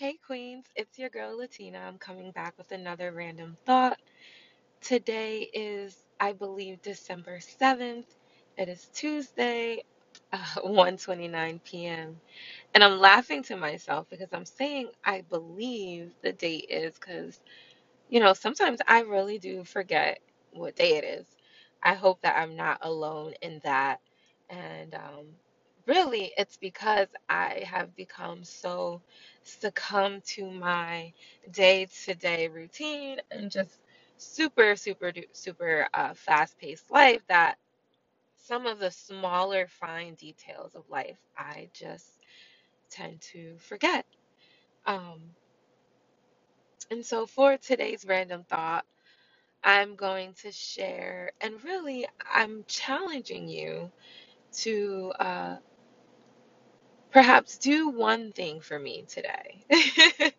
Hey Queens, it's your girl Latina. I'm coming back with another random thought. Today is, I believe, December 7th. It is Tuesday, uh, 1:29 p.m. And I'm laughing to myself because I'm saying I believe the date is because, you know, sometimes I really do forget what day it is. I hope that I'm not alone in that. And um, really, it's because I have become so succumb to my day-to-day routine and just super, super, super uh, fast-paced life that some of the smaller, fine details of life I just tend to forget. Um, and so for today's random thought, I'm going to share, and really, I'm challenging you to uh, perhaps do one thing for me today.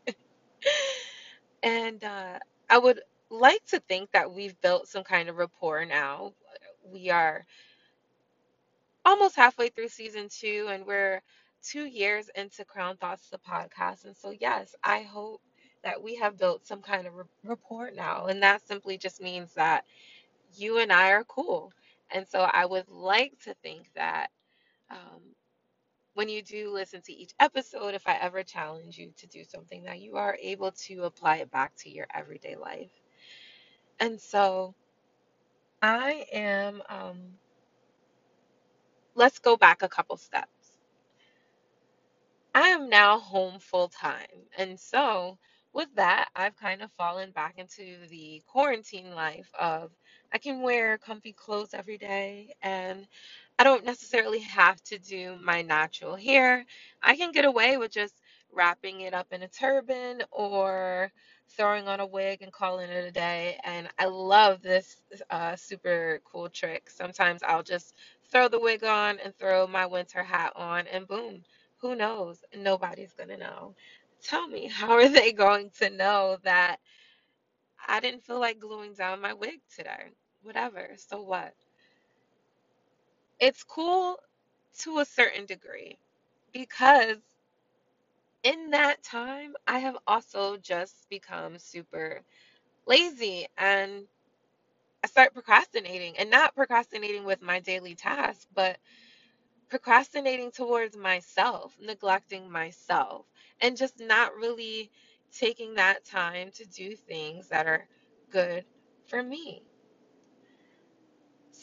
And uh, I would like to think that we've built some kind of rapport now. We are almost halfway through season two, and we're two years into Crown Thoughts, the podcast. And so, yes, I hope that we have built some kind of rapport now. And that simply just means that you and I are cool. And so, I would like to think that. Um, when you do listen to each episode, if I ever challenge you to do something, that you are able to apply it back to your everyday life. And so I am, um, let's go back a couple steps. I am now home full time. And so with that, I've kind of fallen back into the quarantine life of I can wear comfy clothes every day and I don't necessarily have to do my natural hair. I can get away with just wrapping it up in a turban or throwing on a wig and calling it a day. And I love this uh, super cool trick. Sometimes I'll just throw the wig on and throw my winter hat on, and boom, who knows? Nobody's going to know. Tell me, how are they going to know that I didn't feel like gluing down my wig today? Whatever. So what? It's cool to a certain degree because in that time, I have also just become super lazy and I start procrastinating and not procrastinating with my daily tasks, but procrastinating towards myself, neglecting myself, and just not really taking that time to do things that are good for me.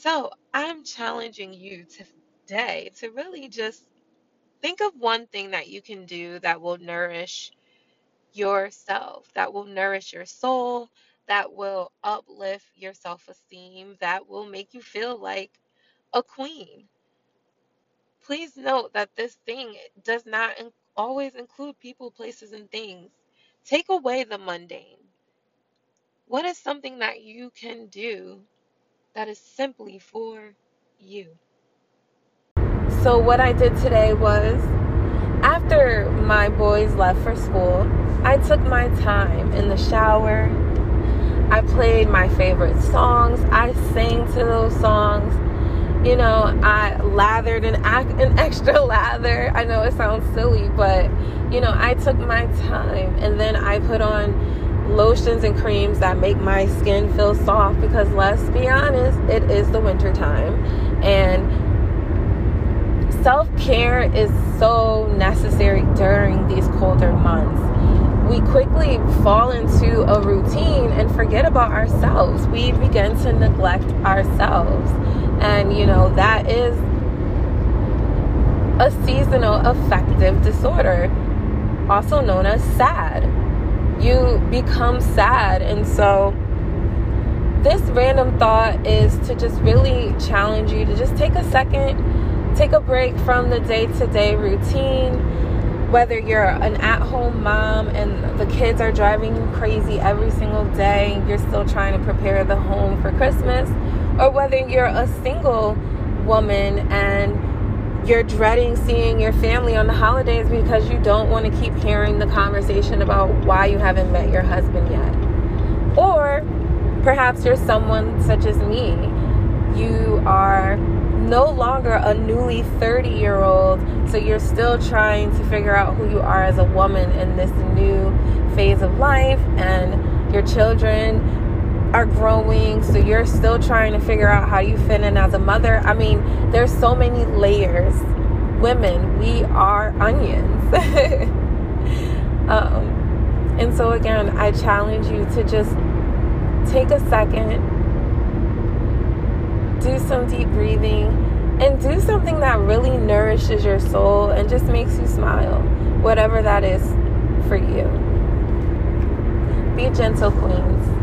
So I'm challenging you today to really just think of one thing that you can do that will nourish yourself, that will nourish your soul, that will uplift your self esteem, that will make you feel like a queen. Please note that this thing does not always include people, places, and things. Take away the mundane. What is something that you can do that is simply for you? So, what I did today was after my boys left for school, I took my time in the shower. I played my favorite songs. I sang to those songs. You know, I lathered an, an extra lather. I know it sounds silly, but you know, I took my time and then I put on lotions and creams that make my skin feel soft because let's be honest, it is the winter time and self care is so necessary during these colder months. We quickly fall into a routine and forget about ourselves. We begin to neglect ourselves. And, you know, that is a seasonal affective disorder, also known as SAD. You become sad. And so, this random thought is to just really challenge you to just take a second take a break from the day to day routine. Whether you're an at home mom and the kids are driving you crazy every single day, you're still trying to prepare the home for Christmas, or whether you're a single woman and you're dreading seeing your family on the holidays because you don't want to keep hearing the conversation about why you haven't met your husband yet. Or perhaps you're someone such as me. You are no longer a newly 30 year old. So you're still trying to figure out who you are as a woman in this new phase of life, and your children are growing. So you're still trying to figure out how you fit in as a mother. I mean, there's so many layers. Women, we are onions. um, and so, again, I challenge you to just take a second do some deep breathing, and do something that really nourishes your soul and just makes you smile, whatever that is for you. Be gentle, queens.